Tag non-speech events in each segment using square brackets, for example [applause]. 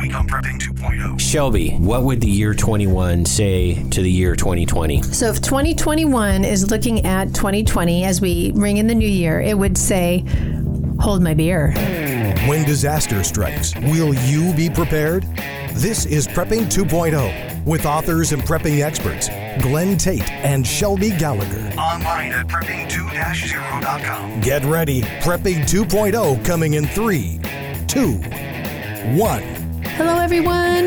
week Prepping 2.0. Shelby, what would the year 21 say to the year 2020? So if 2021 is looking at 2020 as we ring in the new year, it would say, hold my beer. When disaster strikes, will you be prepared? This is Prepping 2.0 with authors and prepping experts Glenn Tate and Shelby Gallagher. Online at prepping2-0.com. Get ready. Prepping 2.0 coming in 3, 2, 1. Hello, everyone.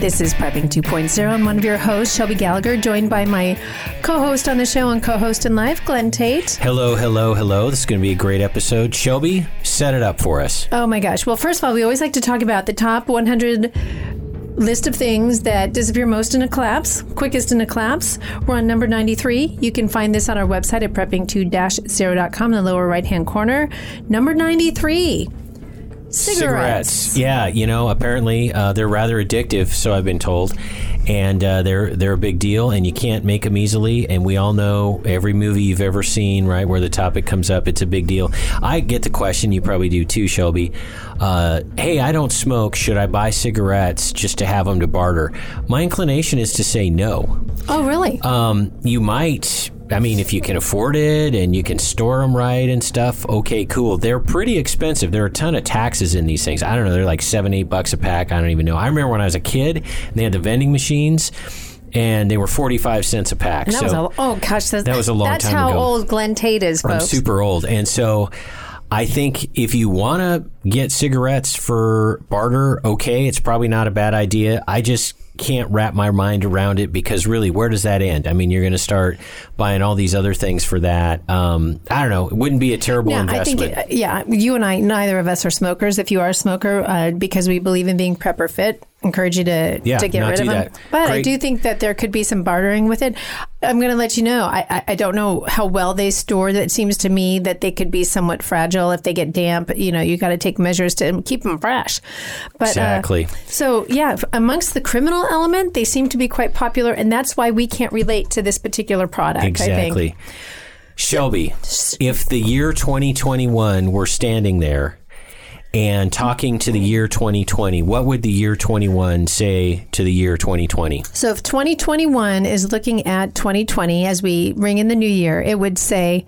This is Prepping 2.0. I'm one of your hosts, Shelby Gallagher, joined by my co host on the show and co host in life, Glenn Tate. Hello, hello, hello. This is going to be a great episode. Shelby, set it up for us. Oh my gosh. Well, first of all, we always like to talk about the top 100 list of things that disappear most in a collapse, quickest in a collapse. We're on number 93. You can find this on our website at prepping2-0.com in the lower right hand corner. Number 93. Cigarettes. Yeah, you know, apparently uh, they're rather addictive, so I've been told, and uh, they're they're a big deal, and you can't make them easily. And we all know every movie you've ever seen, right, where the topic comes up, it's a big deal. I get the question, you probably do too, Shelby. Uh, hey, I don't smoke. Should I buy cigarettes just to have them to barter? My inclination is to say no. Oh, really? Um, you might. I mean, if you can afford it and you can store them right and stuff, okay, cool. They're pretty expensive. There are a ton of taxes in these things. I don't know. They're like seven, eight bucks a pack. I don't even know. I remember when I was a kid, and they had the vending machines. And they were forty-five cents a pack. And that so was a, oh gosh, that's, that was a long that's time how ago. old Glenn Tate is, I'm super old, and so I think if you want to get cigarettes for barter, okay, it's probably not a bad idea. I just can't wrap my mind around it because really, where does that end? I mean, you're going to start buying all these other things for that. Um, I don't know. It wouldn't be a terrible Yeah, I investment. think, it, yeah, you and I, neither of us are smokers. If you are a smoker, uh, because we believe in being prepper fit, encourage you to, Yeah, to get rid of them. that. But I do think that there could be some bartering with it. I'm going to let you know. I, I, I don't know how well they store. It seems to me that they could be somewhat fragile if they get damp. You know, you got to take measures to keep them fresh. But, uh, Exactly. so yeah, amongst the criminal element, they seem to be quite popular, and that's why we can't relate to this particular product. I think. Exactly. Shelby, if the year 2021 were standing there and talking to the year 2020, what would the year 21 say to the year 2020? So if 2021 is looking at 2020 as we ring in the new year, it would say,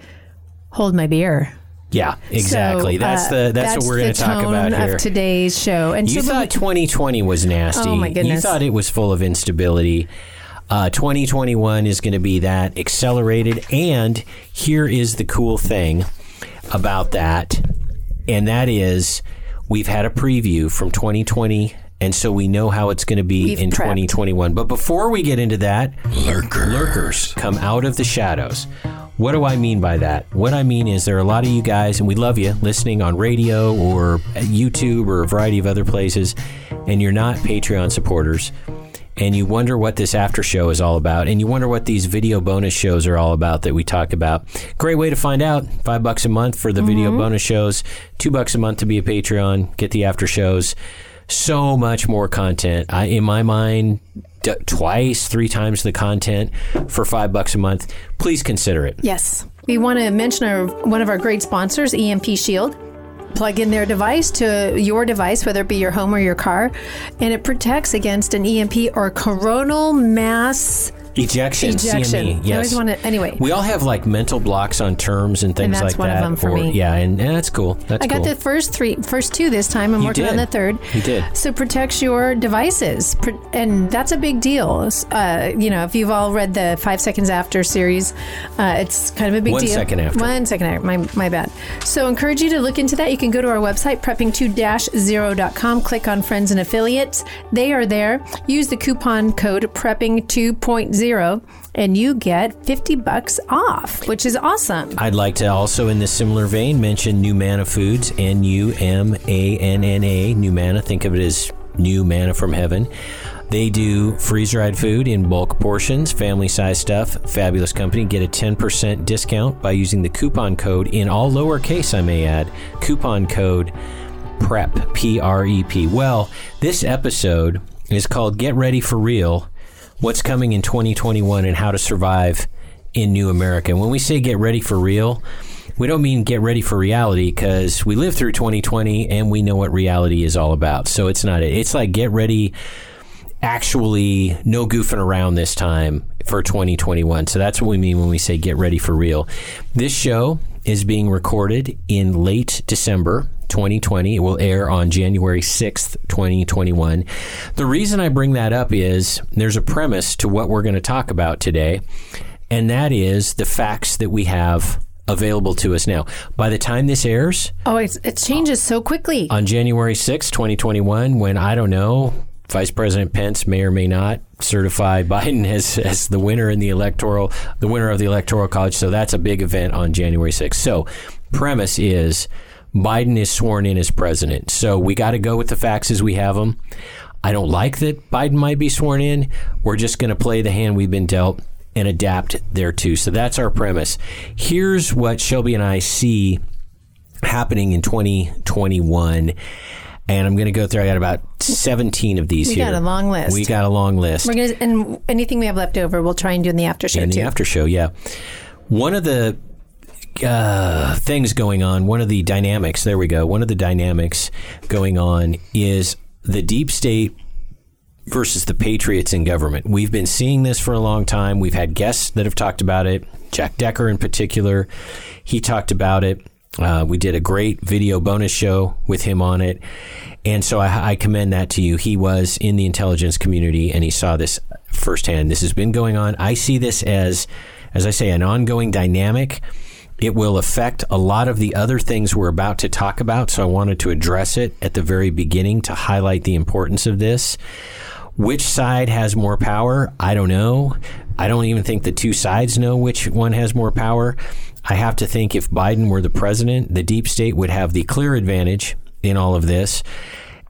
"Hold my beer." Yeah, exactly. So, that's uh, the that's, what we're going to talk about here. Of today's show, and You so thought 2020 was nasty. Oh, my goodness! You thought it was full of instability. Uh, 2021 is going to be that accelerated. And here is the cool thing about that, and that is we've had a preview from 2020. And so we know how it's going to be We've in prepped. 2021. But before we get into that, Lurkers. lurkers come out of the shadows. What do I mean by that? What I mean is there are a lot of you guys, and we love you, listening on radio or YouTube or a variety of other places, and you're not Patreon supporters, and you wonder what this after show is all about, and you wonder what these video bonus shows are all about that we talk about. Great way to find out. Five bucks a month for the video mm-hmm. bonus shows, two bucks a month to be a Patreon, get the after shows. So much more content. I, in my mind, d- twice, three times the content for five bucks a month. Please consider it. yes, we want to mention our one of our great sponsors, EMP Shield. Plug in their device to your device, whether it be your home or your car, and it protects against an EMP or coronal mass Ejection, ejection. CME. I Yes. always want to. Anyway, we all have like mental blocks on terms and things that's like one of that. them for or- me. Yeah, and, and that's cool. That's I got cool. the first three, first two this time. I'm You working on the third. You did. So protects your devices, and that's a big deal. Uh, you know, if you've all read the Five Seconds After series, uh, it's kind of a big One deal. second after. One second after. My my bad. So encourage you to look into that. You can go to our website prepping2-0.com. Click on friends and affiliates. They are there. Use the coupon code prepping 2.0 and you get 50 bucks off, which is awesome. I'd like to also, in this similar vein, mention Numanna Foods, N U M A N N A, New Manna. Think of it as new manna from heaven. They do freeze dried food in bulk portions, family size stuff. Fabulous company. Get a 10% discount by using the coupon code in all lowercase, I may add. Coupon code PREP, P R E P. Well, this episode is called Get Ready for Real What's Coming in 2021 and How to Survive in New America. When we say get ready for real, We don't mean get ready for reality because we lived through 2020 and we know what reality is all about. So it's not it. It's like get ready actually no goofing around this time for 2021. So that's what we mean when we say get ready for real. This show is being recorded in late December 2020. It will air on January 6th, 2021. The reason I bring that up is there's a premise to what we're going to talk about today, and that is the facts that we have available to us now. By the time this airs, Oh, it's, it changes so quickly. on January sixth, 2021, when I don't know, Vice President Pence may or may not certify [laughs] Biden as, as the winner in the electoral, the winner of the electoral college. So that's a big event on January 6th. So premise is Biden is sworn in as president. So we got to go with the facts as we have them. I don't like that Biden might be sworn in. We're just going to play the hand we've been dealt and adapt thereto. So that's our premise. Here's what Shelby and I see happening in 2021. And I'm going to go through. I got about 17 of these We here. We got a long list. We got a long list. We're gonna and anything we have left over, we'll try and do in the after show in too. the after show, yeah. One of the uh, things going on, one of the dynamics, there we go. One of the dynamics going on is the deep state versus the patriots in government. We've been seeing this for a long time. We've had guests that have talked about it. Jack Decker, in particular, he talked about it. Uh, we did a great video bonus show with him on it. And so I, I commend that to you. He was in the intelligence community and he saw this firsthand. This has been going on. I see this as, as I say, an ongoing dynamic. It will affect a lot of the other things we're about to talk about. So I wanted to address it at the very beginning to highlight the importance of this. Which side has more power? I don't know. I don't even think the two sides know which one has more power. I have to think if Biden were the president, the deep state would have the clear advantage in all of this.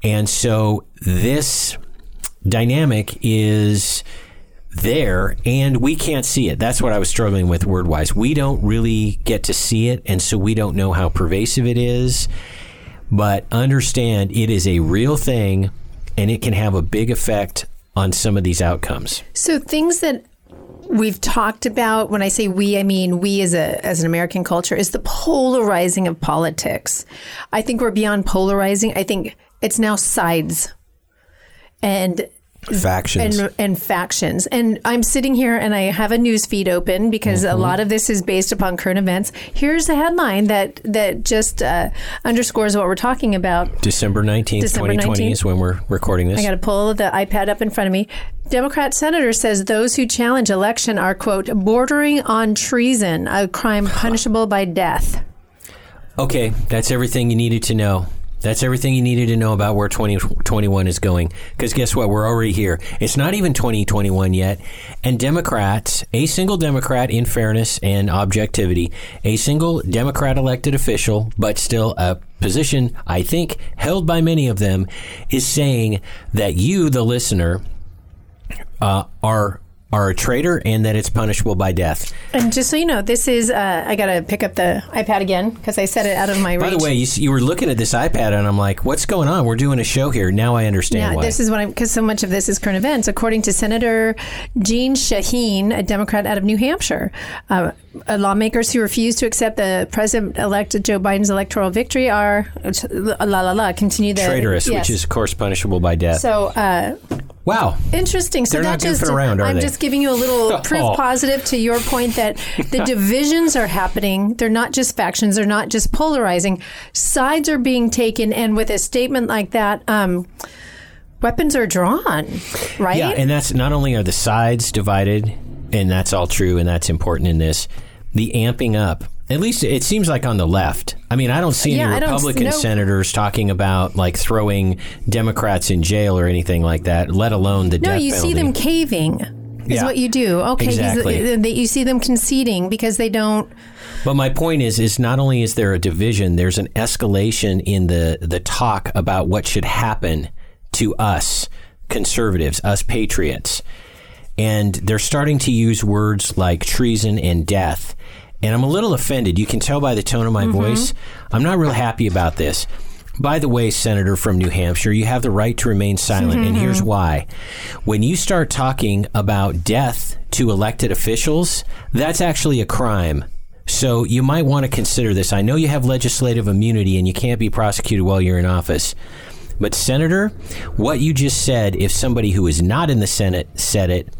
And so this dynamic is there and we can't see it. That's what I was struggling with word wise. We don't really get to see it, and so we don't know how pervasive it is. But understand it is a real thing and it can have a big effect on some of these outcomes. So things that we've talked about when I say we, I mean we as a as an American culture is the polarizing of politics. I think we're beyond polarizing. I think it's now sides. And Factions. and and factions. And I'm sitting here and I have a news feed open because Mm-hmm. a lot of this is based upon current events. Here's a headline that that just uh, underscores what we're talking about. December 19th, December 2020 19th. is when we're recording this. I got to pull the iPad up in front of me. Democrat senator says those who challenge election are quote bordering on treason, a crime [sighs] punishable by death. Okay, that's everything you needed to know. That's everything you needed to know about where 2021 is going. Because guess what? We're already here. It's not even 2021 yet. And Democrats, a single Democrat, in fairness and objectivity, a single Democrat elected official, but still a position, I think, held by many of them, is saying that you, the listener, uh, are are a traitor and that it's punishable by death. And just so you know, this is uh, I got to pick up the iPad again because I set it out of my reach. By the way, you, you were looking at this iPad, and I'm like, "What's going on? We're doing a show here." Now I understand Yeah, why. this is what I'm because so much of this is current events. According to Senator Jeanne Shaheen, a Democrat out of New Hampshire, uh, uh, lawmakers who refuse to accept the president-elect Joe Biden's electoral victory are la la la. Continue the traitorous, yes. which is of course punishable by death. so. Uh, wow. Interesting. So They're that not just around, I'm they? just giving you a little [laughs] proof Oh. positive to your point that the [laughs] divisions are happening. They're not just factions. They're not just polarizing. Sides are being taken, and with a statement like that, um, weapons are drawn. Right? Yeah, and that's not only are the sides divided, and that's all true, and that's important in this. The amping up. At least it seems like on the left. I mean, I don't see any s- Republican no. senators talking about like throwing Democrats in jail or anything like that. Let alone the no, you penalty. see them caving. Is Yeah. what you do. Okay, Exactly. uh, you see them conceding because they don't. But my point is, is not only is there a division, there's an escalation in the the talk about what should happen to us conservatives, us patriots, and they're starting to use words like treason and death. And I'm a little offended. You can tell by the tone of my mm-hmm. voice. I'm not real happy about this. By the way, Senator from New Hampshire, you have the right to remain silent, and mm-hmm. here's why. When you start talking about death to elected officials, that's actually a crime. So you might want to consider this. I know you have legislative immunity and you can't be prosecuted while you're in office. But, Senator, what you just said, if somebody who is not in the Senate said it,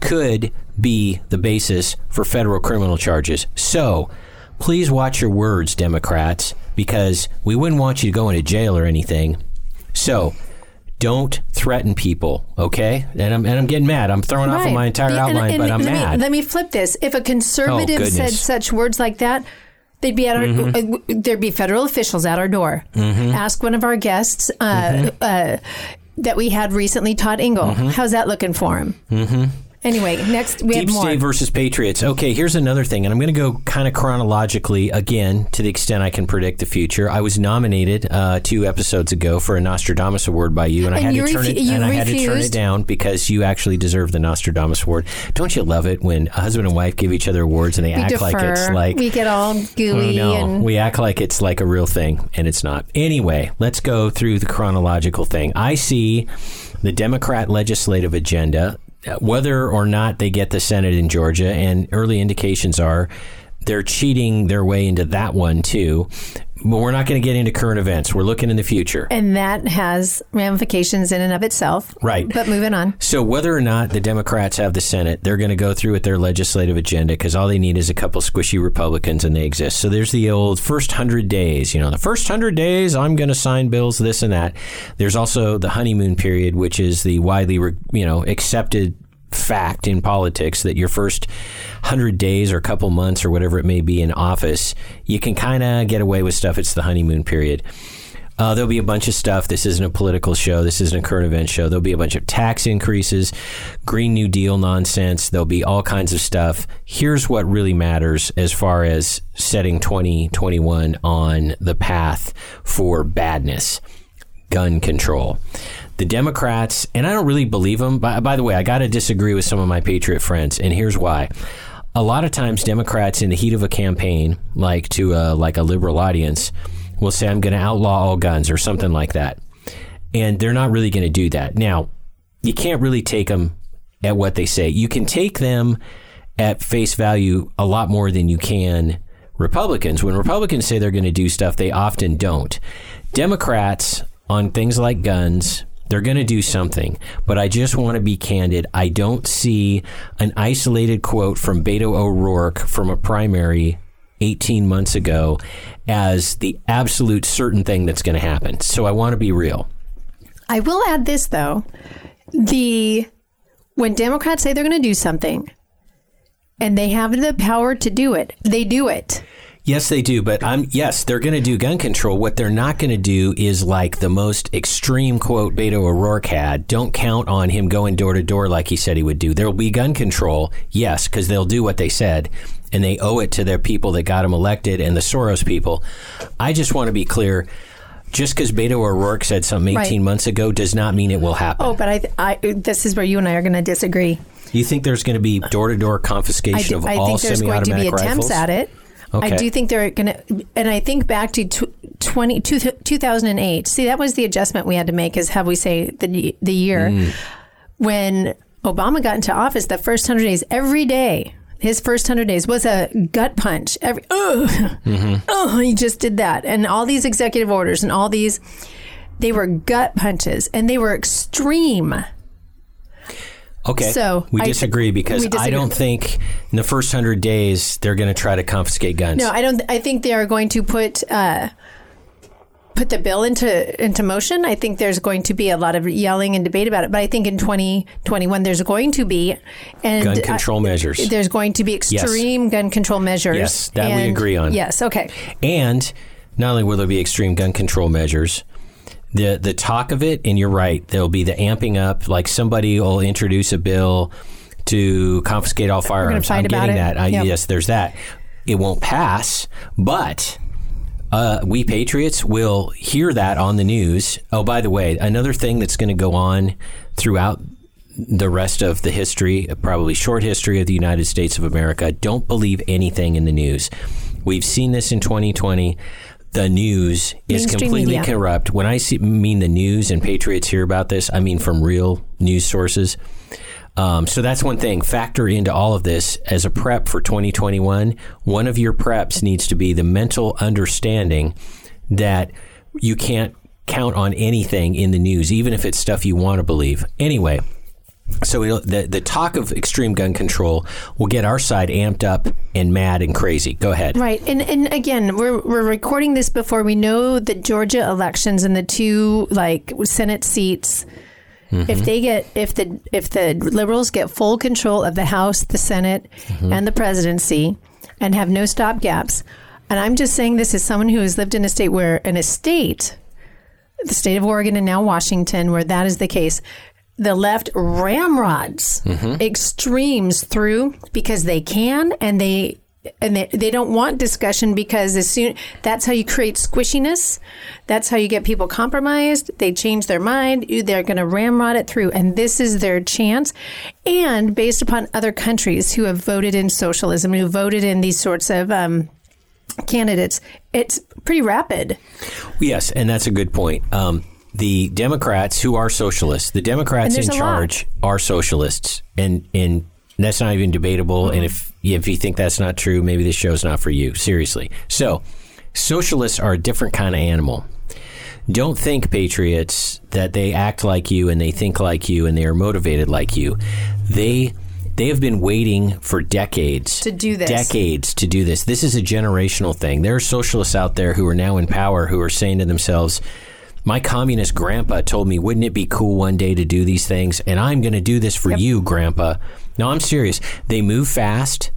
could be the basis for federal criminal charges. So, please watch your words, Democrats, because we wouldn't want you to go into jail or anything. So, don't threaten people, okay? And I'm, and I'm getting mad. I'm throwing off of my entire The- outline, and but I'm let mad. Me, let me flip this. If a conservative Oh, said such words like that, they'd be at our, Mm-hmm. uh, there'd be federal officials at our door. Ask one of our guests uh, Mm-hmm. uh, that we had recently, Todd Engel. How's that looking for him? Mm-hmm. Anyway, next we Deep have more. state versus patriots. Okay, here's another thing, and I'm going to go kind of chronologically again to the extent I can predict the future. I was nominated uh, two episodes ago for a Nostradamus award by you, and I had you to turn refu- it you and I had to turn it down because you actually deserve the Nostradamus award. Don't you love it when a husband and wife give each other awards and they we act defer. like it's like we get all Oh, gooey no, and we act like it's like a real thing, and it's not. Anyway, let's go through the chronological thing. I see the Democrat legislative agenda, whether or not they get the Senate in Georgia, and early indications are they're cheating their way into that one too. But we're not going to get into current events. We're looking in the future. and that has ramifications in and of itself. Right. But moving on. So whether or not the Democrats have the Senate, they're going to go through with their legislative agenda because all they need is a couple squishy Republicans and they exist. So there's the old first hundred days. You know, the first hundred days, I'm going to sign bills, this and that. There's also the honeymoon period, which is the widely, you know, accepted fact in politics that your first hundred days or couple months or whatever it may be in office, you can kind of get away with stuff. It's the honeymoon period. Uh, there'll be a bunch of stuff. This isn't a political show. This isn't a current event show. There'll be a bunch of tax increases, Green New Deal nonsense. There'll be all kinds of stuff. Here's what really matters as far as setting 2021 on the path for badness gun control. The Democrats, and I don't really believe them. By, by the way, I got to disagree with some of my Patriot friends, and here's why. A lot of times, Democrats in the heat of a campaign, like to a, like a liberal audience, will say, "I'm going to outlaw all guns" or something like that, and they're not really going to do that. Now, you can't really take them at what they say. You can take them at face value a lot more than you can Republicans. When Republicans say they're going to do stuff, they often don't. Democrats on things like guns, they're going to do something. But I just want to be candid. I don't see an isolated quote from Beto O'Rourke from a primary 18 months ago as the absolute certain thing that's going to happen. So I want to be real. I will add this though. The when Democrats say they're going to do something and they have the power to do it, they do it. Yes, they do. But I'm yes, they're going to do gun control. What they're not going to do is like the most extreme quote Beto O'Rourke had. Don't count on him going door to door like he said he would do. There will be gun control, yes, because they'll do what they said, and they owe it to their people that got him elected and the Soros people. I just want to be clear. Just because Beto O'Rourke said something 18 Right. months ago does not mean it will happen. Oh, but I, I this is where you and I are going to disagree. You think there's going to be door to door I, confiscation do- of I all think there's going to be attempts rifles? at it. Okay. I do think they're going to, and I think back to tw- 20, two, 2008. See, that was the adjustment we had to make, is how we say the the year Mm. when Obama got into office. The first hundred days, every day, his first hundred days was a gut punch. Every, ugh, Mm-hmm. oh, he just did that, and all these executive orders and all these, they were gut punches, and they were extreme. Okay. So, we I- disagree because we I don't think in the first hundred days they're going to try to confiscate guns. No, I don't. I think they are going to put uh, put the bill into into motion. I think there's going to be a lot of yelling and debate about it. But I think in 2021 there's going to be and Gun control uh, measures. There's going to be extreme gun control measures. Yes, that we agree on. Yes. Okay. And not only will there be extreme gun control measures, the the talk of it, and you're right, there'll be the amping up. Like somebody will introduce a bill to confiscate all firearms. I'm getting it. that. I, Yep. Yes, there's that. It won't pass, but uh, we patriots will hear that on the news. Oh, by the way, another thing that's going to go on throughout the rest of the history, probably short history of the United States of America, don't believe anything in the news. We've seen this in 2020. The news is Mainstream completely media. corrupt. When I see, mean the news and patriots hear about this, I mean from real news sources. Um, so that's one thing. Factor into all of this as a prep for 2021. One of your preps needs to be the mental understanding that you can't count on anything in the news, even if it's stuff you want to believe. Anyway, so the the talk of extreme gun control will get our side amped up and mad and crazy. Go ahead. Right. And and again, we're we're recording this before we know the Georgia elections and the two like Senate seats. If mm-hmm. they get if the if the liberals get full control of the House, the Senate, mm-hmm. and the presidency and have no stopgaps, and I'm just saying this as someone who has lived in a state where in a state the state of Oregon and now Washington, where that is the case, the left ramrods extremes through because they can and they and they, they don't want discussion because as soon that's how you create squishiness. That's how you get people compromised. They change their mind. They're going to ramrod it through. And this is their chance. And based upon other countries who have voted in socialism who voted in these sorts of um, candidates it's pretty rapid. Yes, and that's a good point. Um, the Democrats, who are socialists, the Democrats in a lot. charge are socialists, and and that's not even debatable. And if if you think that's not true, maybe this show's not for you. Seriously. So, socialists are a different kind of animal. Don't think, patriots, that they act like you and they think like you and they are motivated like you. They they have been waiting for decades To do this. Decades to do this. This is a generational thing. There are socialists out there who are now in power who are saying to themselves, "My communist grandpa told me, wouldn't it be cool one day to do these things? And I'm going to do this for you, grandpa." No, I'm serious. They move fast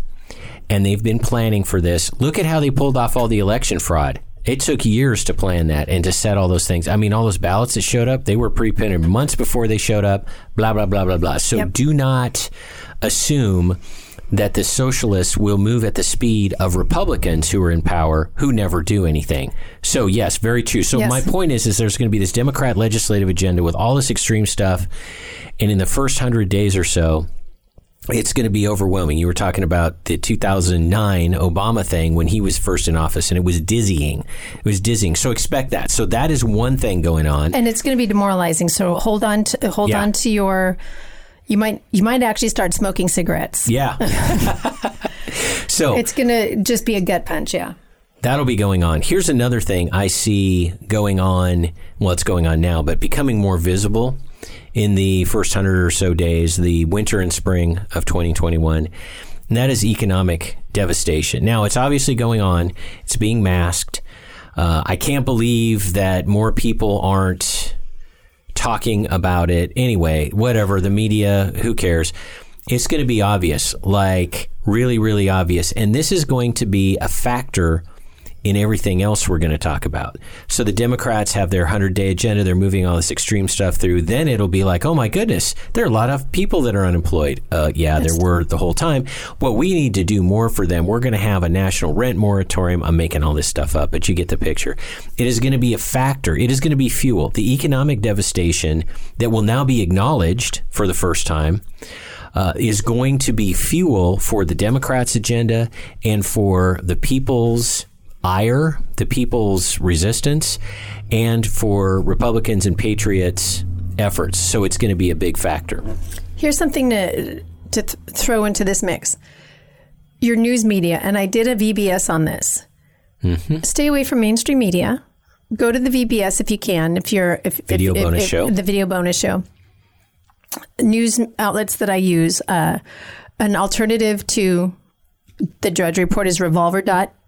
and they've been planning for this. Look at how they pulled off all the election fraud. It took years to plan that and to set all those things. I mean, all those ballots that showed up, they were pre-printed months before they showed up. Blah blah blah blah blah. So Yep. do not assume that the socialists will move at the speed of Republicans who are in power who never do anything. So yes, very true. So Yes. my point is is there's going to be this Democrat legislative agenda with all this extreme stuff and in the first 100 days or so it's going to be overwhelming. You were talking about the 2009 Obama thing when he was first in office, and it was dizzying. It was dizzying. So expect that. So that is one thing going on. and it's going to be demoralizing. So hold on to hold Yeah. on to your. You might you might actually start smoking cigarettes. yeah. [laughs] so It's going to just be a gut punch. Yeah. That'll be going on. Here's another thing I see going on. Well, it's going on now, but becoming more visible in the first hundred or so days, the winter and spring of 2021. And that is economic devastation. Now, it's obviously going on, it's being masked. Uh, I can't believe that more people aren't talking about it anyway. Whatever, the media, who cares? It's going to be obvious, like really, really obvious. And this is going to be a factor in everything else we're going to talk about. So the Democrats have their 100 day agenda. They're moving all this extreme stuff through. Then it'll be like, oh my goodness, there are a lot of people that are unemployed. Uh, yeah, there were the whole time. What we need to do more for them, we're going to have a national rent moratorium. I'm making all this stuff up, but you get the picture. It is going to be a factor. It is going to be fuel. The economic devastation that will now be acknowledged for the first time. Uh, is going to be fuel for the Democrats' agenda and for the people's ire, the people's resistance, and for Republicans and patriots' efforts. So it's going to be a big factor. Here's something to to th- throw into this mix. Your news media, and I did a VBS on this. Mm-hmm. Stay away from mainstream media. Go to the VBS if you can. If you're if Video if, bonus if- show? the video bonus show. News outlets that I use, uh, an alternative to the Drudge Report is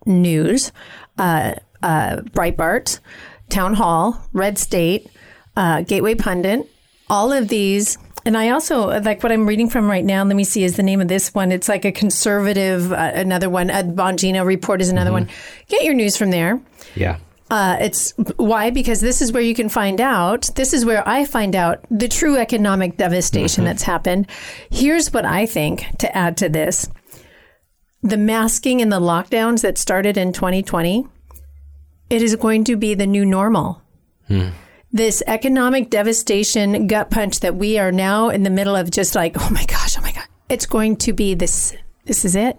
Revolver.news, uh, uh, Breitbart, Town Hall, Red State, uh, Gateway Pundit, all of these. And I also like what I'm reading from right now. Let me see, is the name of this one? It's like a conservative, uh, another one. A Bongino Report is another one. Get your news from there. Yeah. Uh, it's why because this is where you can find out. This is where I find out the true economic devastation that's happened. Here's what I think to add to this: the masking and the lockdowns that started in 2020. It is going to be the new normal. Hmm. This economic devastation gut punch that we are now in the middle of, just like, oh my gosh, oh my god, it's going to be this. This is it.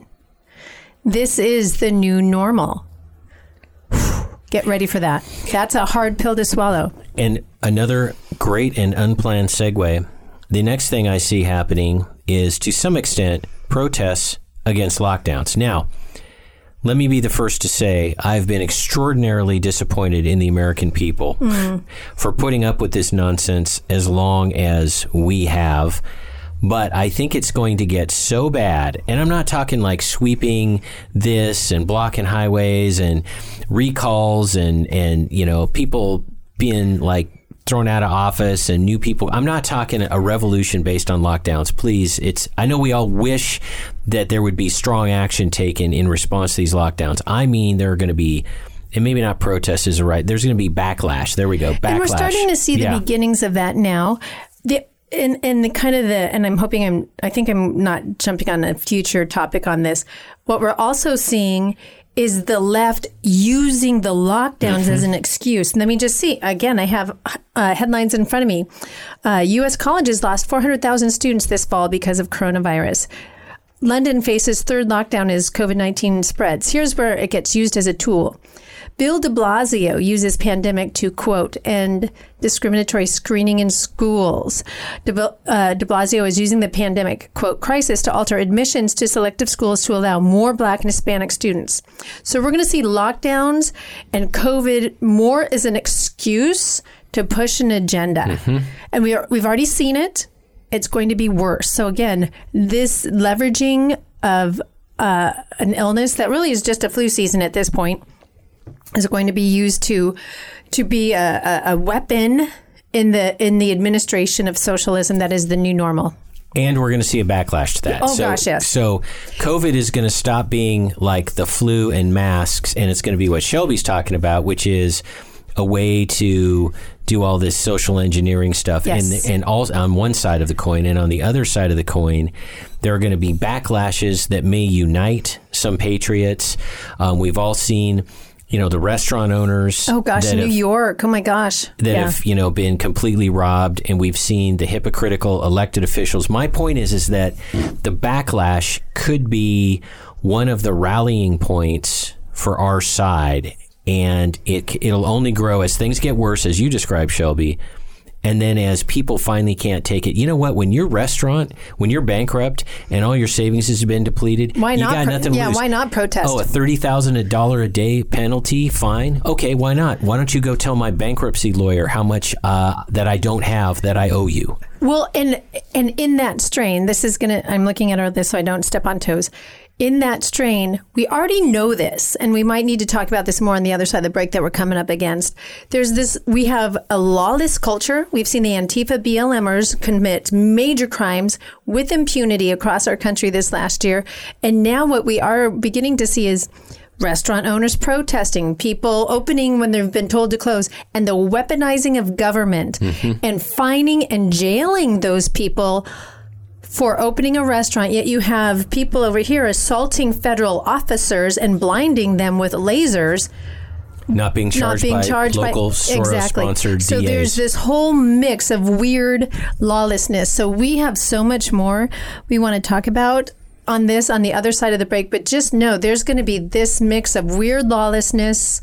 This is the new normal. [sighs] Get ready for that. That's a hard pill to swallow. And another great and unplanned segue. The next thing I see happening is to some extent protests against lockdowns. Now, let me be the first to say I've been extraordinarily disappointed in the American people hmm. for putting up with this nonsense as long as we have. But I think it's going to get so bad, and I'm not talking like sweeping this and blocking highways and recalls and and you know people being like thrown out of office and new people. I'm not talking a revolution based on lockdowns. Please, it's. I know we all wish that there would be strong action taken in response to these lockdowns. I mean, there are going to be. And maybe not protest is right. There's going to be backlash. There we go. Backlash. And we're starting to see the Yeah. beginnings of that now. The and and the kind of the and I'm hoping I'm I think I'm not jumping on a future topic on this. What we're also seeing is the left using the lockdowns as an excuse. Let me just see again. I have uh, headlines in front of me. Uh, U.S. colleges lost 400,000 students this fall because of coronavirus. London faces third lockdown as COVID 19 spreads. Here's where it gets used as a tool. Bill de Blasio uses pandemic to quote end discriminatory screening in schools. De, uh, de Blasio is using the pandemic quote crisis to alter admissions to selective schools to allow more black and Hispanic students. So we're going to see lockdowns and COVID more as an excuse to push an agenda. And we are, we've already seen it it's going to be worse. So again, this leveraging of uh, an illness that really is just a flu season at this point is going to be used to to be a, a, a weapon in the in the administration of socialism that is the new normal. And we're going to see a backlash to that. Oh, so, gosh, yes. So COVID is going to stop being like the flu and masks, and it's going to be what Shelby's talking about, which is a way to do all this social engineering stuff. Yes. And and all on one side of the coin, and on the other side of the coin, there are going to be backlashes that may unite some patriots. Um, we've all seen. You know the restaurant owners. Oh gosh, New have- York. Oh my gosh. that yeah. have you know been completely robbed and we've seen the hypocritical elected officials my point is is that the backlash could be one of the rallying points for our side and it it'll only grow as things get worse as you described Shelby and then as people finally can't take it, you know what? When your restaurant, when you're bankrupt and all your savings has been depleted, Why you not got pro- nothing to yeah, why not protest? Oh, a thirty thousand a dollar a day penalty fine. Okay, why not? Why don't you go tell my bankruptcy lawyer how much uh, that I don't have that I owe you? Well, and and in that strain, this is gonna. I'm looking at our this so I don't step on toes. In that strain, we already know this, and we might need to talk about this more on the other side of the break that we're coming up against. There's this. We have a lawless culture. We've seen the Antifa BLMers commit major crimes with impunity across our country this last year, and now what we are beginning to see is restaurant owners protesting, people opening when they've been told to close, and the weaponizing of government mm-hmm. and fining and jailing those people for opening a restaurant. Yet you have people over here assaulting federal officers and blinding them with lasers. Not being charged not being by charged local by Soros-sponsored So DAs. there's this whole mix of weird lawlessness. So we have so much more we want to talk about on this on the other side of the break. But just know there's going to be this mix of weird lawlessness.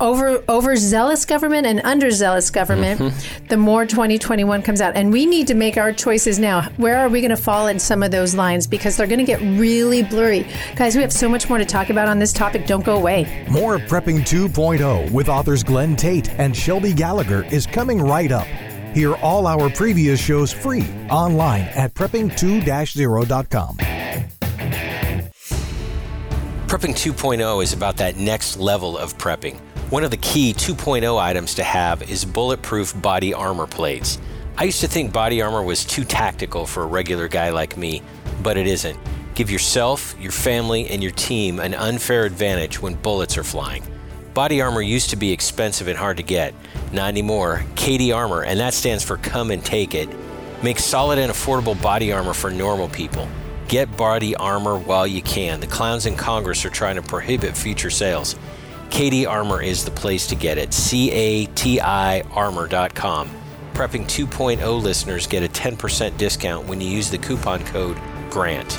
Over overzealous government and underzealous government, Mm-hmm. the more 2021 comes out, and we need to make our choices now. Where are we going to fall in some of those lines because they're going to get really blurry, guys? We have so much more to talk about on this topic. Don't go away. More Prepping 2.0 with authors Glenn Tate and Shelby Gallagher is coming right up. Hear all our previous shows free online at prepping2-0.com. Prepping 2.0 is about that next level of prepping. One of the key 2.0 items to have is bulletproof body armor plates. I used to think body armor was too tactical for a regular guy like me, but it isn't. Give yourself, your family, and your team an unfair advantage when bullets are flying. Body armor used to be expensive and hard to get. Not anymore. CATI Armor, and that stands for Come and Take It, makes solid and affordable body armor for normal people. Get body armor while you can. The clowns in Congress are trying to prohibit future sales. CATI Armor is the place to get it. C A T I armor.com. Prepping 2.0 listeners get a 10% discount when you use the coupon code GRANT.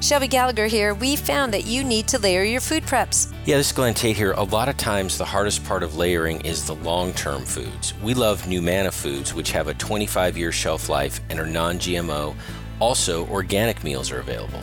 Shelby Gallagher here. We found that you need to layer your food preps. Yeah, this is Glenn Tate here. A lot of times, the hardest part of layering is the long term foods. We love Numanna foods, which have a 25 year shelf life and are non GMO. Also, organic meals are available.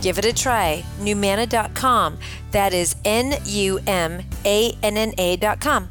Give it a try. Numanna.com. That is N U M A N N A.com.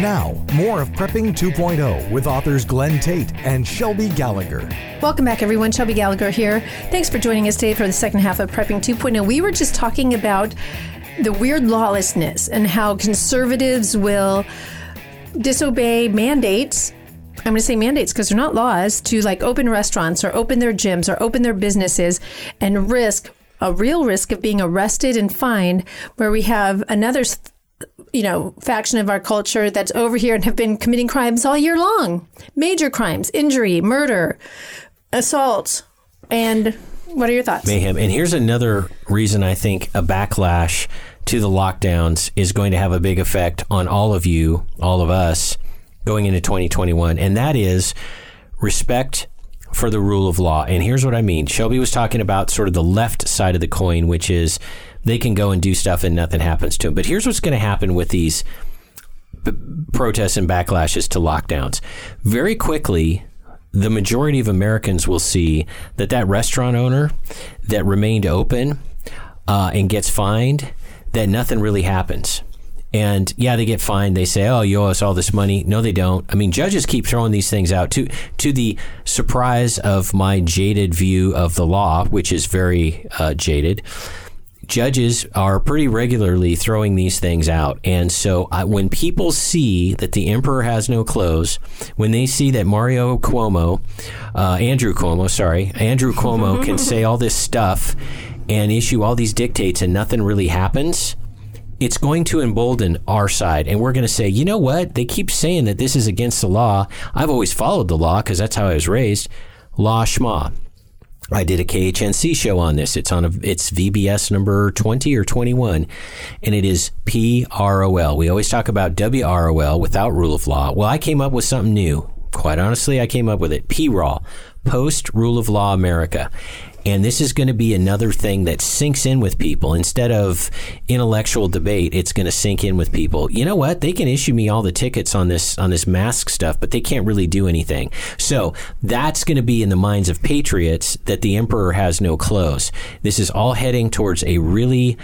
Now, more of Prepping 2.0 with authors Glenn Tate and Shelby Gallagher. Welcome back, everyone. Shelby Gallagher here. Thanks for joining us today for the second half of Prepping 2.0. We were just talking about the weird lawlessness and how conservatives will disobey mandates. I'm going to say mandates because they're not laws to like open restaurants or open their gyms or open their businesses and risk a real risk of being arrested and fined where we have another you know, faction of our culture that's over here and have been committing crimes all year long. Major crimes, injury, murder, assault. And what are your thoughts? Mayhem. And here's another reason I think a backlash to the lockdowns is going to have a big effect on all of you, all of us, going into 2021. And that is respect for the rule of law. And here's what I mean Shelby was talking about sort of the left side of the coin, which is they can go and do stuff and nothing happens to them. But here's what's going to happen with these b- protests and backlashes to lockdowns. Very quickly, the majority of Americans will see that that restaurant owner that remained open uh, and gets fined, that nothing really happens. And yeah, they get fined. They say, "Oh, you owe us all this money." No, they don't. I mean, judges keep throwing these things out to to the surprise of my jaded view of the law, which is very uh, jaded judges are pretty regularly throwing these things out. And so uh, when people see that the emperor has no clothes, when they see that Mario Cuomo, uh, Andrew Cuomo, sorry, Andrew Cuomo can [laughs] say all this stuff and issue all these dictates and nothing really happens, it's going to embolden our side. And we're going to say, you know what? They keep saying that this is against the law. I've always followed the law because that's how I was raised. Law schma. I did a KHNC show on this. It's on a, it's VBS number 20 or 21 and it is PROL. We always talk about WROL without rule of law. Well, I came up with something new. Quite honestly, I came up with it. PROL, Post Rule of Law America. And this is going to be another thing that sinks in with people. Instead of intellectual debate, it's going to sink in with people. You know what? They can issue me all the tickets on this on this mask stuff, but they can't really do anything. So that's going to be in the minds of patriots that the emperor has no clothes. This is all heading towards a really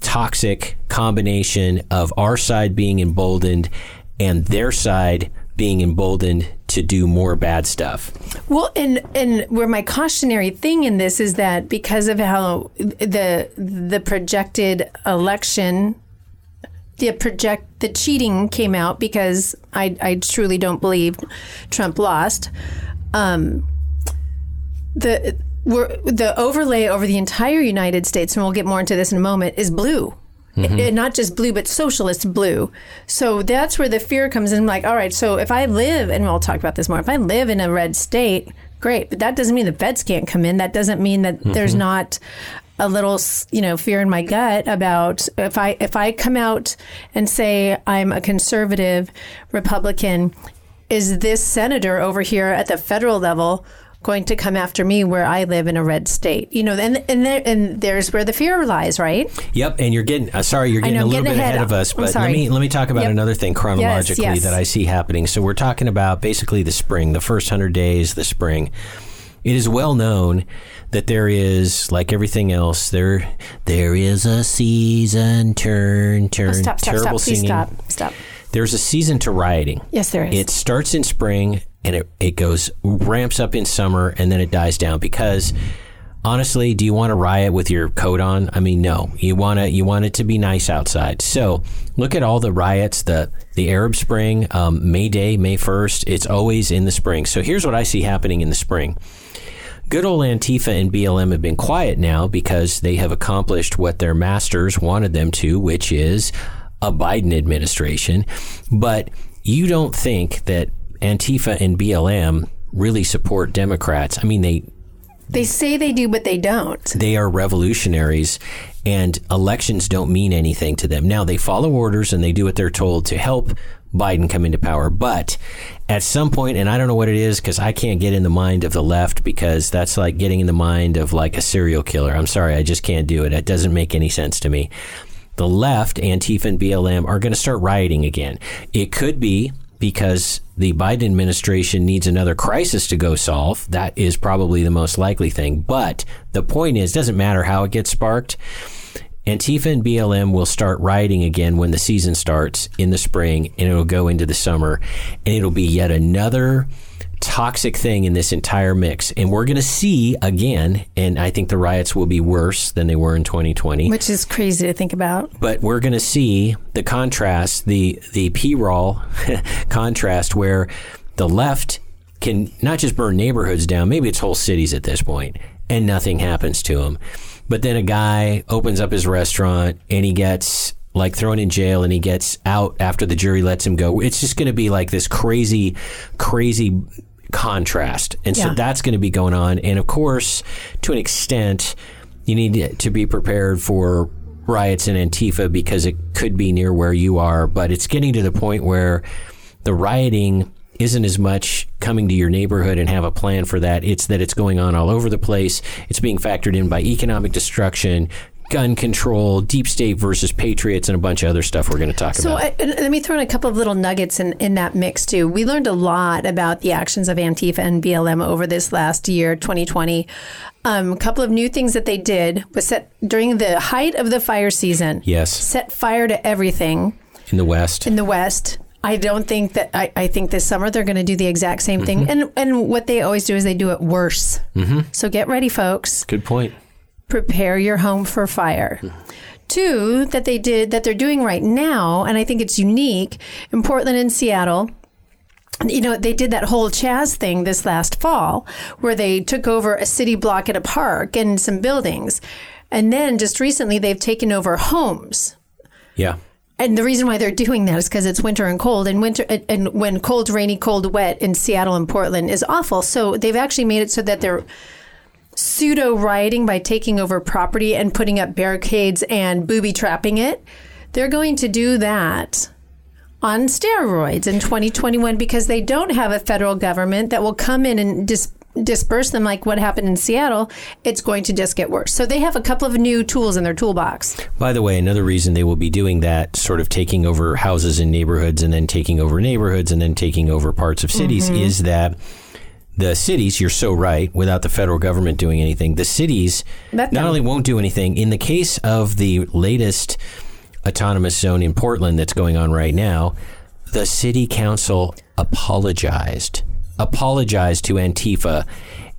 toxic combination of our side being emboldened and their side being emboldened to do more bad stuff. Well, and and where my cautionary thing in this is that because of how the the projected election, the project the cheating came out because I I truly don't believe Trump lost. Um, the the overlay over the entire United States, and we'll get more into this in a moment, is blue. Mm-hmm. And not just blue, but socialist blue. So that's where the fear comes in. Like, all right, so if I live, and we'll talk about this more, if I live in a red state, great, but that doesn't mean the feds can't come in. That doesn't mean that mm-hmm. there's not a little, you know, fear in my gut about if I if I come out and say I'm a conservative Republican, is this senator over here at the federal level? Going to come after me where I live in a red state, you know, and and there, and there's where the fear lies, right? Yep, and you're getting uh, sorry, you're getting know, a little getting bit ahead, ahead. of us, but let me let me talk about Yep. another thing chronologically yes. that I see happening. So we're talking about basically the spring, the first 100 days, the spring. It is well known that there is like everything else there there is a season turn turn Oh, stop, stop, terrible stop, singing. stop, stop. There's a season to rioting. Yes, there is. It starts in spring and it, it goes ramps up in summer and then it dies down because honestly, do you want to riot with your coat on? I mean, no. You want to you want it to be nice outside. So look at all the riots, the the Arab Spring, um, May Day, May first. It's always in the spring. So here's what I see happening in the spring. Good old Antifa and BLM have been quiet now because they have accomplished what their masters wanted them to, which is a Biden administration. But you don't think that Antifa and BLM really support Democrats. I mean, they They say they do, but they don't. they are revolutionaries and elections don't mean anything to them. Now they follow orders and they do what they're told to help Biden come into power. But at some point, and I don't know what it is because I can't get in the mind of the left because that's like getting in the mind of like a serial killer. I'm sorry, I just can't do it. It doesn't make any sense to me. The left, Antifa and BLM, are going to start rioting again. It could be because the Biden administration needs another crisis to go solve. That is probably the most likely thing. But the point is, doesn't matter how it gets sparked. Antifa and BLM will start rioting again when the season starts in the spring and it'll go into the summer and it'll be yet another toxic thing in this entire mix. And we're going to see again, and I think the riots will be worse than they were in 2020 Which is crazy to think about. but we're going to see the contrast, the the P-roll [laughs] contrast, where the left can not just burn neighborhoods down, maybe it's whole cities at this point, and nothing happens to them. But then a guy opens up his restaurant and he gets like thrown in jail and he gets out after the jury lets him go. It's just going to be like this crazy, crazy contrast. And so Yeah. that's going to be going on. And of course, to an extent, you need to be prepared for riots in Antifa because it could be near where you are. But it's getting to the point where the rioting isn't as much coming to your neighborhood and have a plan for that. It's that it's going on all over the place. It's being factored in by economic destruction, gun control, deep state versus patriots, and a bunch of other stuff we're going to talk So about. I, and let me throw in a couple of little nuggets in, in that mix too. We learned a lot about the actions of Antifa and BLM over this last year, 2020. Um, a couple of new things that they did was set during the height of the fire season. yes, Set fire to everything in the West. in the West. I don't think that I, I think this summer they're going to do the exact same thing. And and what they always do is they do it worse. Mm-hmm. So get ready, folks. Good point. Prepare your home for fire. Two, that they did, that they're doing right now, and I think it's unique in Portland and Seattle. You know, they did that whole Chaz thing this last fall where they took over a city block at a park and some buildings. And then just recently, they've taken over homes. Yeah. And the reason why they're doing that is because it's winter and cold, and winter and- and when cold, rainy, cold, wet in Seattle and Portland is awful. So they've actually made it so that they're pseudo rioting by taking over property and putting up barricades and booby trapping it. They're going to do that on steroids in 2021 because they don't have a federal government that will come in and dis- disperse them like what happened in Seattle, it's going to just get worse. So they have a couple of new tools in their toolbox. By the way, another reason they will be doing that, sort of taking over houses in neighborhoods and then taking over neighborhoods and then taking over parts of cities, Mm-hmm. is that the cities, you're so right, without the federal government doing anything, the cities Let not them. only won't do anything, in the case of the latest autonomous zone in Portland that's going on right now, the city council apologized. Apologized to Antifa.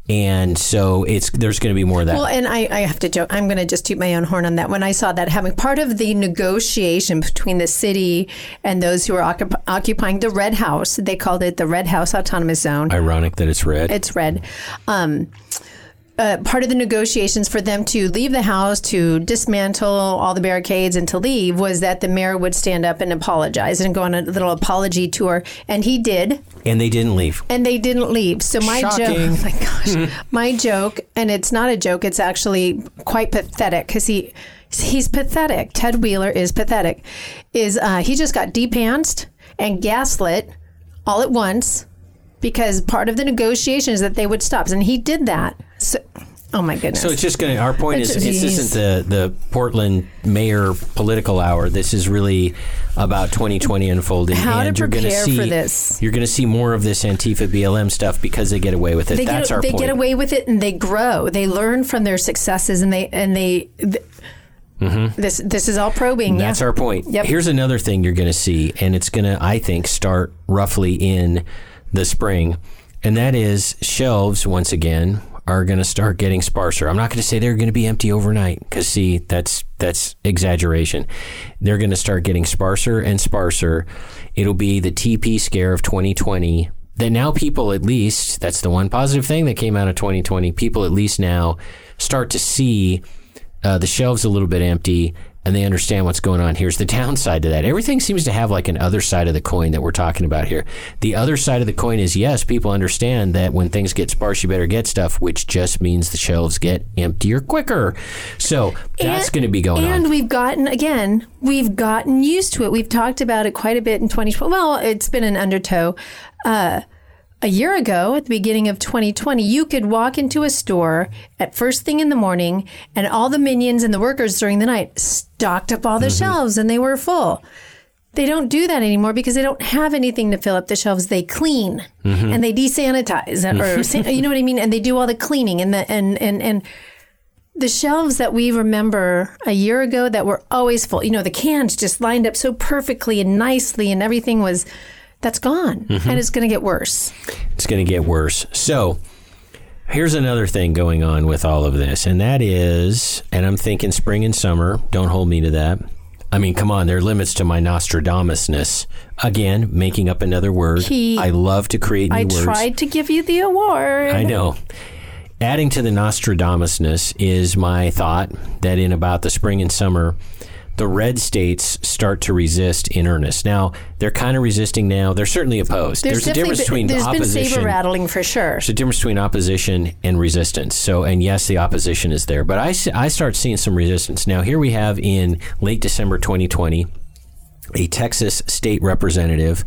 And so it's there's going to be more of that. Well, and I, I have to joke. I'm going to just toot my own horn on that. When I saw that having part of the negotiation between the city and those who are occup- occupying the Red House, they called it the Red House Autonomous Zone. Ironic that it's red. it's red. Um, uh, part of the negotiations for them to leave the house, to dismantle all the barricades, and to leave was that the mayor would stand up and apologize and go on a little apology tour, and he did and they didn't leave. and they didn't leave. So my joke, [laughs] oh my gosh, my joke, and it's not a joke. It's actually quite pathetic because he he's pathetic. Ted Wheeler is pathetic. Is uh, he just got depantsed and gaslit all at once because part of the negotiation is that they would stop, and he did that. So, oh my goodness. So it's just going to. Our point is, It's- this isn't the the Portland mayor political hour. This is really about 2020 unfolding, How to and you're going to see for this. You're going to see more of this Antifa BLM stuff because they get away with it. they That's get our they point. get away with it and they grow. They learn from their successes and they and they. Th- This this is all probing. Mm-hmm. That's yeah. our point. Yep. Here's another thing you're going to see, and it's going to, I think, start roughly in the spring, and that is shelves once again are going to start getting sparser. I'm not going to say they're going to be empty overnight because see, that's that's exaggeration. They're going to start getting sparser and sparser. It'll be the TP scare of 2020. That now people at least that's the one positive thing that came out of 2020. People at least now start to see uh, the shelves a little bit empty and they understand what's going on. Here's the [laughs] downside to that. Everything seems to have like an other side of the coin that we're talking about here. The other side of the coin is yes, people understand that when things get sparse, you better get stuff, which just means the shelves get emptier quicker. So that's going to be going and on. And we've gotten again, we've gotten used to it. We've talked about it quite a bit in 2012. Well, it's been an undertow. Uh, a year ago, at the beginning of 2020, you could walk into a store at first thing in the morning, and all the minions and the workers during the night stocked up all the Mm-hmm. shelves, and they were full. They don't do that anymore because they don't have anything to fill up the shelves. They clean Mm-hmm. and they desanitize, or you know what I mean. And they do all the cleaning and the and and and the shelves that we remember a year ago that were always full. You know, the cans just lined up so perfectly and nicely, and everything was. That's gone, Mm-hmm. and it's going to get worse. it's going to get worse. So here's another thing going on with all of this, and that is, and I'm thinking spring and summer. Don't hold me to that. I mean, come on, there are limits to my Nostradamusness. Again, making up another word. He- I love to create new I words. tried to give you the award. I know. Adding to the Nostradamusness is my thought that in about the spring and summer, the red states start to resist in earnest. Now, they're kind of resisting now. They're certainly opposed. There's, a definitely difference been, between there's been opposition. saber rattling for sure. There's a difference between opposition and resistance. So, and yes, the opposition is there, but I I start seeing some resistance. Now, here we have in late December 2020, a Texas state representative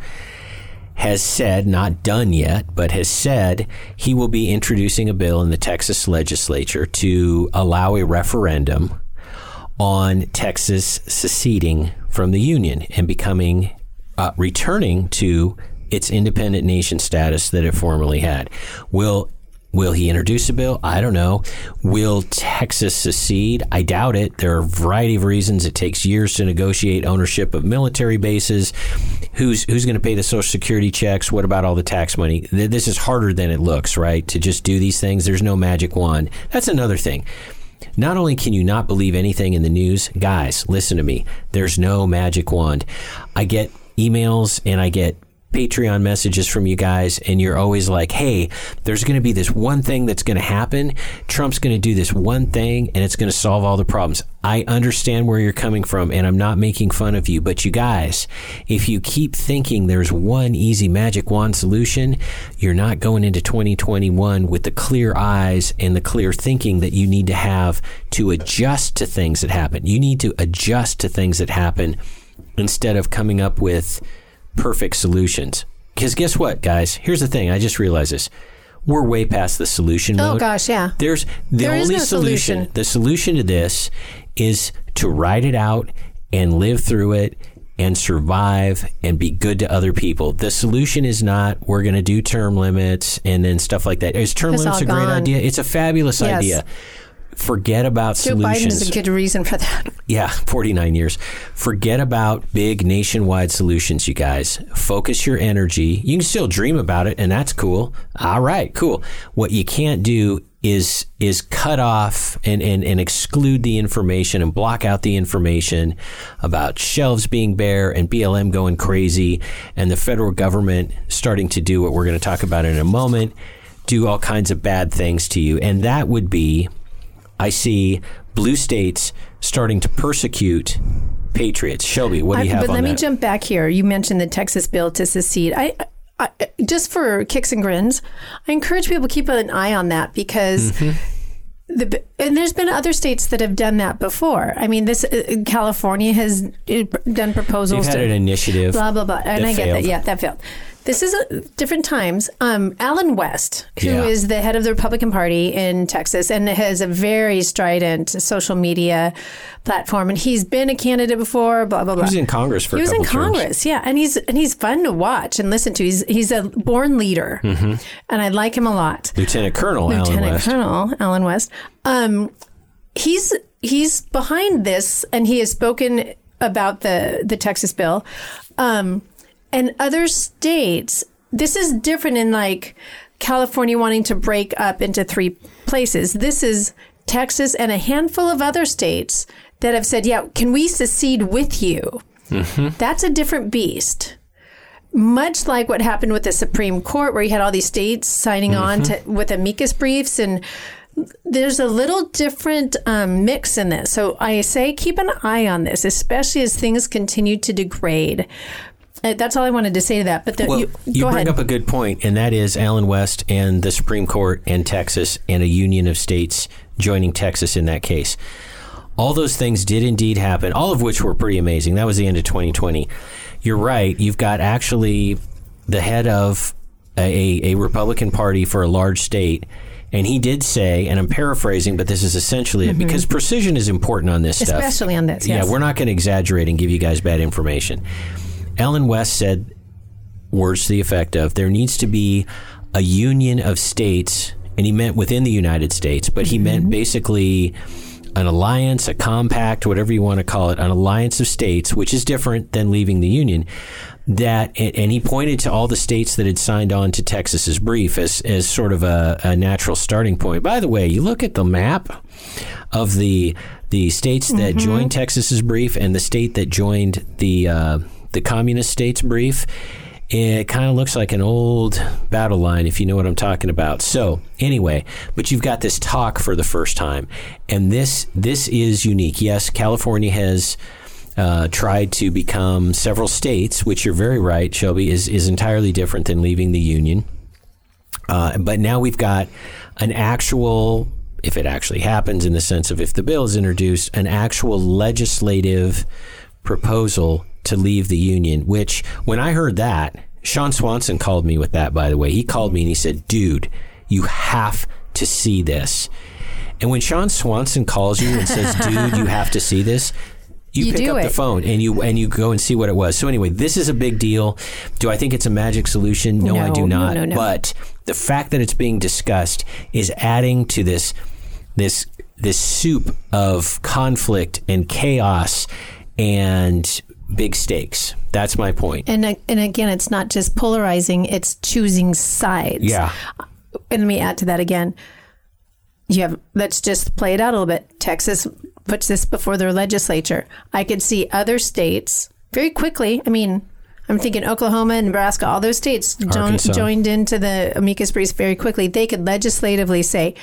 has said, not done yet, but has said he will be introducing a bill in the Texas legislature to allow a referendum on Texas seceding from the Union and becoming, uh, returning to its independent nation status that it formerly had. Will Will he introduce a bill? I don't know. Will Texas secede? I doubt it. There are a variety of reasons. It takes years to negotiate ownership of military bases. Who's who's going to pay the Social Security checks? What about all the tax money? This is harder than it looks, right? To just do these things. There's no magic wand. That's another thing. Not only can you not believe anything in the news, guys, listen to me. There's no magic wand. I get emails and I get Patreon messages from you guys, and you're always like, hey, there's going to be this one thing that's going to happen. Trump's going to do this one thing, and it's going to solve all the problems. I understand where you're coming from, and I'm not making fun of you, but you guys, if you keep thinking there's one easy magic wand solution, you're not going into 2021 with the clear eyes and the clear thinking that you need to have to adjust to things that happen. You need to adjust to things that happen instead of coming up with perfect solutions. Because guess what, guys? Here's the thing. I just realized this. we're way past the solution Oh gosh, yeah. There's the There only no solution. The solution to this is to ride it out and live through it and survive and be good to other people. The solution is not we're going to do term limits and then stuff like that. Is term It's limits a great gone. idea? It's a fabulous Yes. idea. Forget about Joe Biden solutions. is a good reason for that. Yeah, [laughs] 49 years. Forget about big nationwide solutions, you guys. Focus your energy. You can still dream about it, and that's cool. All right, cool. What you can't do is is cut off and, and, and exclude the information and block out the information about shelves being bare and BLM going crazy and the federal government starting to do what we're going to talk about in a moment, do all kinds of bad things to you. And that would be I see blue states starting to persecute patriots. Shelby, what do you I- have but let me jump back here. You mentioned the Texas bill to secede. I, I just for kicks and grins, I encourage people to keep an eye on that because. Mm-hmm. The, and there's been other states that have done that before. I mean, this uh, California has uh, done proposals. They've had to, an initiative. blah blah blah, and that I get that. Yeah, that failed. This is a, different times. Um, Allen West, who is Yeah. the head of the Republican Party in Texas, and has a very strident social media platform, and he's been a candidate before. Blah blah He blah. was in Congress for He a was in couple terms. Congress, yeah, and he's and he's fun to watch and listen to. He's he's a born leader, Mm-hmm. and I like him a lot. Lieutenant Colonel Allen Lieutenant West. Colonel Allen West. Um, he's he's behind this, and he has spoken about the the Texas bill, um, and other states. This is different in like California wanting to break up into three places. This is Texas and a handful of other states that have said, "Yeah, can we secede with you?" That's a different beast much like what happened with the Supreme Court, where you had all these states signing on to with amicus briefs, and there's a little different um, mix in this. So I say keep an eye on this, especially as things continue to degrade. Uh, that's all I wanted to say to that. But the, Well, you, you, bring ahead. up a good point, and that is Allen West and the Supreme Court and Texas and a union of states joining Texas in that case. All those things did indeed happen, all of which were pretty amazing. That was the end of 2020. You're right. You've got actually the head of a, a Republican Party for a large state. And he did say, and I'm paraphrasing, but this is essentially it because precision is important on this stuff. Mm-hmm. Especially on this, yes. Yeah, we're not going to exaggerate and give you guys bad information. Allen West said words to the effect of there needs to be a union of states, and he meant within the United States, but he Mm-hmm. meant basically an alliance, a compact, whatever you want to call it, an alliance of states, which is different than leaving the union. That and, and he pointed to all the states that had signed on to Texas's brief as as sort of a, a natural starting point. By the way, you look at the map of the the states that Mm-hmm. joined Texas's brief and the state that joined the uh, the communist states brief. It kind of looks like an old battle line, if you know what I'm talking about. So anyway, but you've got this talk for the first time, and this this is unique. Yes, California has uh, tried to become several states, which you're very right, Shelby, is is entirely different than leaving the union. Uh, but now we've got an actual, if it actually happens in the sense of if the bill is introduced, an actual legislative proposal to leave the union, which when I heard that, Sean Swanson called me with that, by the way. He called me and he said, dude, you have to see this. And when Sean Swanson calls you and says, [laughs] dude, you have to see this, you, You pick do up the phone and you and you go and see what it was. So anyway, this is a big deal. Do I think it's a magic solution? No, I No, do no, not. no, no. But the fact that it's being discussed is adding to this this this soup of conflict and chaos and big stakes. That's my point. and and again, it's not just polarizing; it's choosing sides. Yeah. and let me add to that again. You have let's just play it out a little bit. Texas puts this before their legislature. I could see other states very quickly. I mean, I'm thinking Oklahoma and Nebraska, all those states jo- joined into the amicus briefs very quickly. They could legislatively say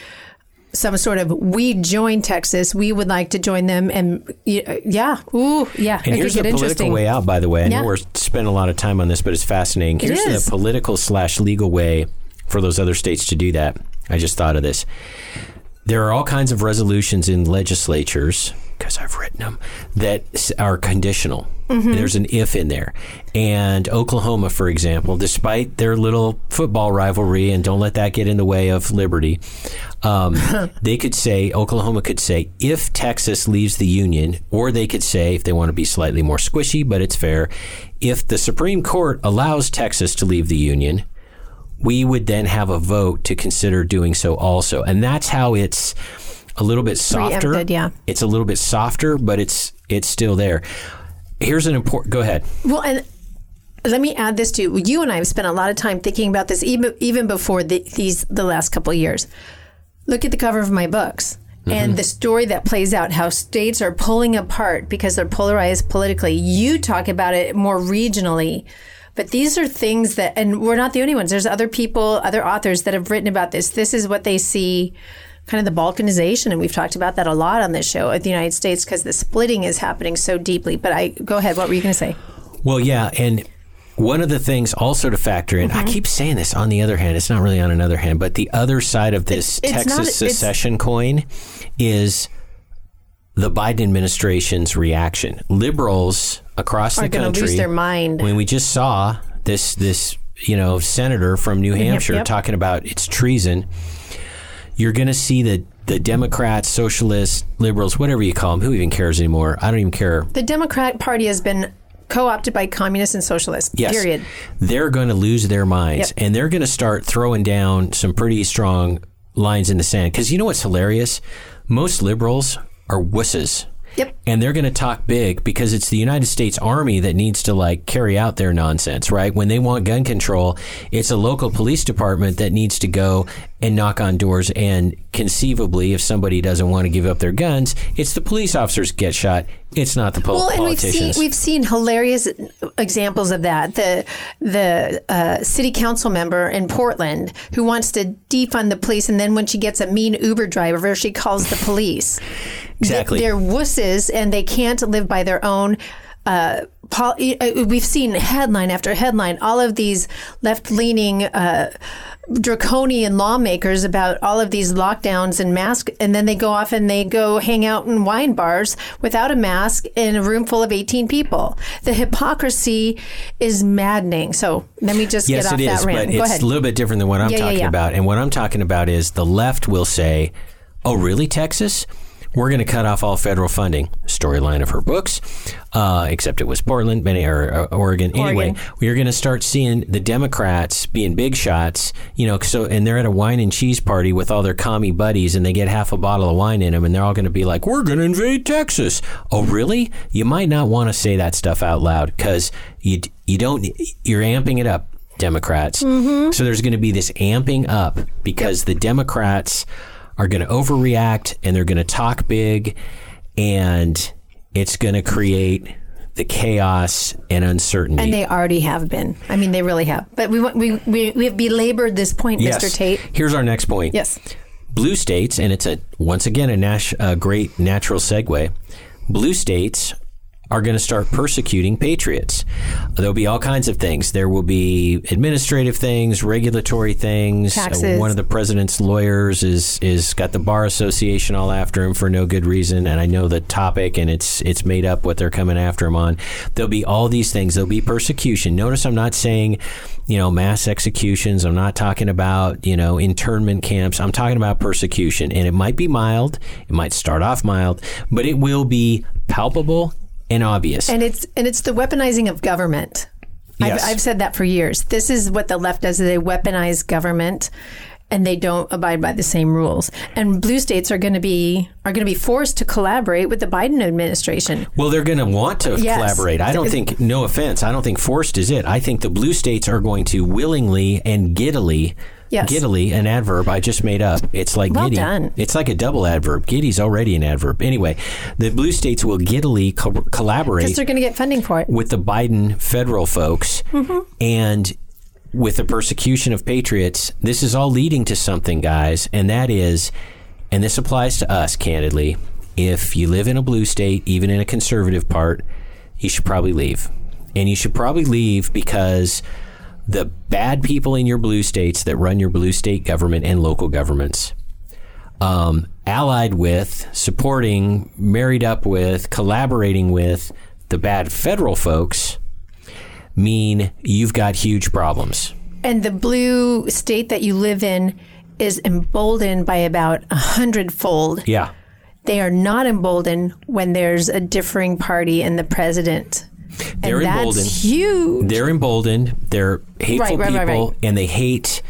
some sort of we join Texas, we would like to join them, and yeah, ooh, yeah, And it here's could the political way out, by the way. I Yeah. know we're spending a lot of time on this, but it's fascinating. It Here's is. the political slash legal way for those other states to do that. I just thought of this. There are all kinds of resolutions in legislatures, because I've written them, that are conditional. There's an if in there. And Oklahoma, for example, despite their little football rivalry, and don't let that get in the way of liberty, um, [laughs] they could say, Oklahoma could say, if Texas leaves the Union, or they could say, if they want to be slightly more squishy, but it's fair, if the Supreme Court allows Texas to leave the Union, we would then have a vote to consider doing so also. And that's how it's a little bit softer. Yeah. It's a little bit softer, but it's it's still there. Here's an important go ahead. Well, and let me add this too. You and I have spent a lot of time thinking about this, even even before the, these the last couple of years. Look at the cover of my books. And mm-hmm. the story that plays out, how states are pulling apart because they're polarized politically. You talk about it more regionally, but these are things that, and we're not the only ones. There's other people, other authors that have written about this. This is what they see, kind of the balkanization, and we've talked about that a lot on this show at the United States because the splitting is happening so deeply. But I go ahead. What were you going to say? Well, yeah, and one of the things also to factor in, Mm-hmm. I keep saying this on the other hand, it's not really on another hand, but the other side of this It's- it's Texas not- secession coin is the Biden administration's reaction. Liberals across the country lose their mind. When we just saw this this, you know, senator from New Hampshire yep. talking about it's treason, you're going to see the the Democrats, socialists, liberals, whatever you call them, who even cares anymore? I don't even care. The Democrat Party has been co-opted by communists and socialists. Yes. Period. They're going to lose their minds Yep. and they're going to start throwing down some pretty strong lines in the sand. Because you know what's hilarious? Most liberals are wusses. Yep. And they're going to talk big because it's the United States Army that needs to like carry out their nonsense, right? When they want gun control, it's a local police department that needs to go and knock on doors. And conceivably, if somebody doesn't want to give up their guns, it's the police officers get shot. It's not the pol- Well, and we've seen we've seen hilarious examples of that. The the uh, city council member in Portland who wants to defund the police, and then when she gets a mean Uber driver, she calls the police. [laughs] Exactly. They're wusses, and they can't live by their own. Uh, pol- uh, we've seen headline after headline, all of these left leaning. Uh, draconian lawmakers about all of these lockdowns and mask and then they go off and they go hang out in wine bars without a mask in a room full of 18 people the hypocrisy is maddening so let me just Yes, get off it that is, rant but go it's ahead a little bit different than what I'm Yeah, yeah, talking yeah. about. And what I'm talking about is the left will say, "Oh, really, Texas? We're going to cut off all federal funding." Storyline of her books, uh, except it was Portland, Benny, or uh, Oregon. Anyway, Oregon. we're going to start seeing the Democrats being big shots. You know, so and they're at a wine and cheese party with all their commie buddies, and they get half a bottle of wine in them, and they're all going to be like, "We're going to invade Texas." Oh, really? You might not want to say that stuff out loud because you you don't you're amping it up. Democrats. So there's going to be this amping up because the Democrats are going to overreact and they're going to talk big and it's going to create the chaos and uncertainty. and they already have been i mean they really have but we we we, we have belabored this point yes. mr tate Here's our next point. yes Blue states, and it's a once again a, nas- a great natural segue. Blue states are going to start persecuting patriots. There'll be all kinds of things. There will be administrative things, regulatory things. Uh, Taxes. one of the president's lawyers is is got the bar association all after him for no good reason, and I know the topic, and it's it's made up what they're coming after him on. There'll be all these things. There'll be persecution. Notice I'm not saying, you know, mass executions. I'm not talking about you know internment camps. I'm talking about persecution, and it might be mild. It might start off mild, but it will be palpable and obvious. and it's and it's the weaponizing of government Yes. I've, I've said that for years this is what the left does they weaponize government and they don't abide by the same rules and blue states are going to be are going to be forced to collaborate with the biden administration Well, they're going to want to Yes. collaborate. I don't think, no offense, I don't think forced is it. I think the blue states are going to willingly and giddily, Yes. giddily, an adverb I just made up. It's like Well giddy. done. It's like a double adverb. Giddy's already an adverb. Anyway, the blue states will giddily co- because collaborate they're going to get funding for it with the Biden federal folks Mm-hmm. and with the persecution of patriots, this is all leading to something, guys, and that is, and this applies to us candidly, if you live in a blue state, even in a conservative part, you should probably leave. And you should probably leave because the bad people in your blue states that run your blue state government and local governments um, allied with, supporting, married up with, collaborating with the bad federal folks mean you've got huge problems. And the blue state that you live in is emboldened by about a hundredfold. Yeah. They are not emboldened when there's a differing party in the president. They're and emboldened. Huge. They're emboldened. They're hateful right, right, people, right. and they hate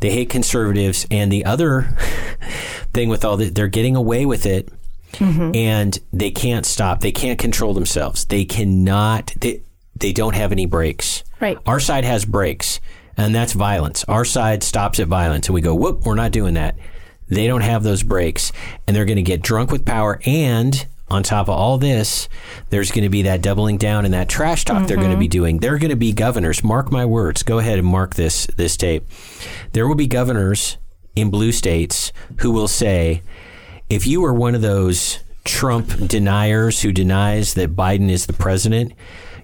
they hate conservatives. And the other [laughs] thing with all that, they're getting away with it, Mm-hmm. and they can't stop. They can't control themselves. They cannot. They they don't have any brakes. Right. Our side has brakes, and that's violence. Our side stops at violence, and we go, "Whoop, we're not doing that." They don't have those brakes, and they're going to get drunk with power. And on top of all this, there's going to be that doubling down and that trash talk they're going to be mm-hmm. doing. They're going to be governors. Mark my words. Go ahead and mark this this tape. There will be governors in blue states who will say, if you are one of those Trump deniers who denies that Biden is the president,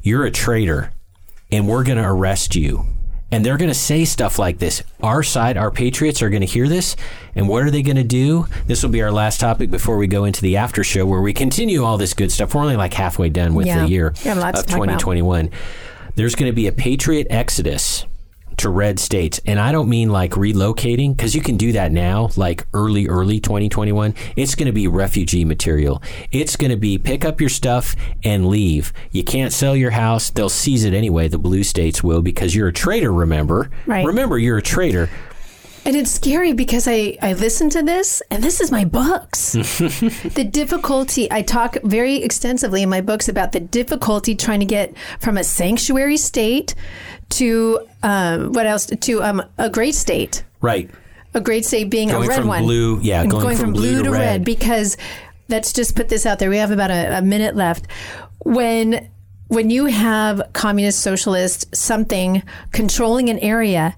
you're a traitor and we're going to arrest you. And they're going to say stuff like this. Our side, our patriots are going to hear this. And what are they going to do? This will be our last topic before we go into the after show where we continue all this good stuff. We're only like halfway done with Yeah. the year We have lots of to talk about. 2021. There's going to be a patriot exodus to red states. And I don't mean like relocating because you can do that now, like early, early 2021. It's going to be refugee material. It's going to be pick up your stuff and leave. You can't sell your house. They'll seize it anyway. The blue states will because you're a traitor, remember? Right. Remember, you're a traitor. And it's scary because I, I listen to this, and this is my books. [laughs] the difficulty, I talk very extensively in my books about the difficulty trying to get from a sanctuary state to um, what else? To um, a great state. Right. A great state being Going a red from one. blue- yeah, And going from blue to red. because let's just put this out there. We have about a, a minute left. When when you have communist socialist something controlling an area,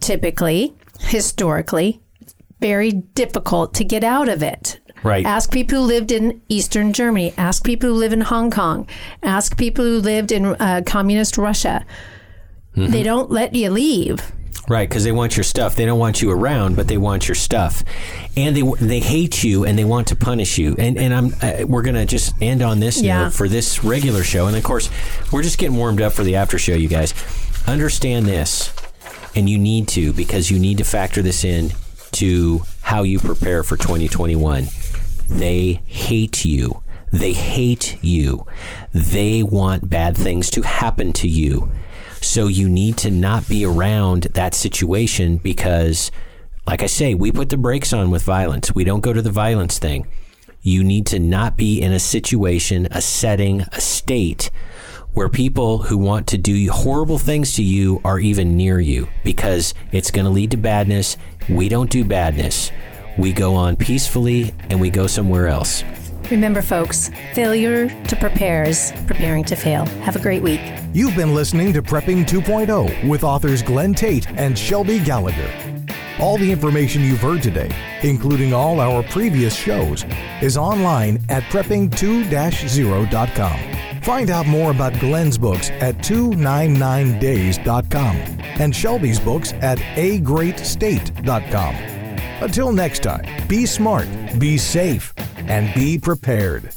typically, historically, very difficult to get out of it. Right. Ask people who lived in Eastern Germany. Ask people who live in Hong Kong. Ask people who lived in uh, communist Russia. Mm-hmm. They don't let you leave. Right, because they want your stuff. They don't want you around, but they want your stuff, and they they hate you and they want to punish you. And and I'm uh, we're gonna just end on this Yeah. note for this regular show, and of course we're just getting warmed up for the after show. You guys understand this, and you need to because you need to factor this in to how you prepare for 2021. They hate you. They hate you. They want bad things to happen to you. So you need to not be around that situation because, like I say, we put the brakes on with violence. We don't go to the violence thing. You need to not be in a situation, a setting, a state where people who want to do horrible things to you are even near you because it's going to lead to badness. We don't do badness. We go on peacefully and we go somewhere else. Remember, folks, failure to prepare is preparing to fail. Have a great week. You've been listening to Prepping 2.0 with authors Glenn Tate and Shelby Gallagher. All the information you've heard today, including all our previous shows, is online at prepping2-0.com. Find out more about Glenn's books at 299days.com and Shelby's books at agreatstate.com. Until next time, be smart, be safe, and be prepared.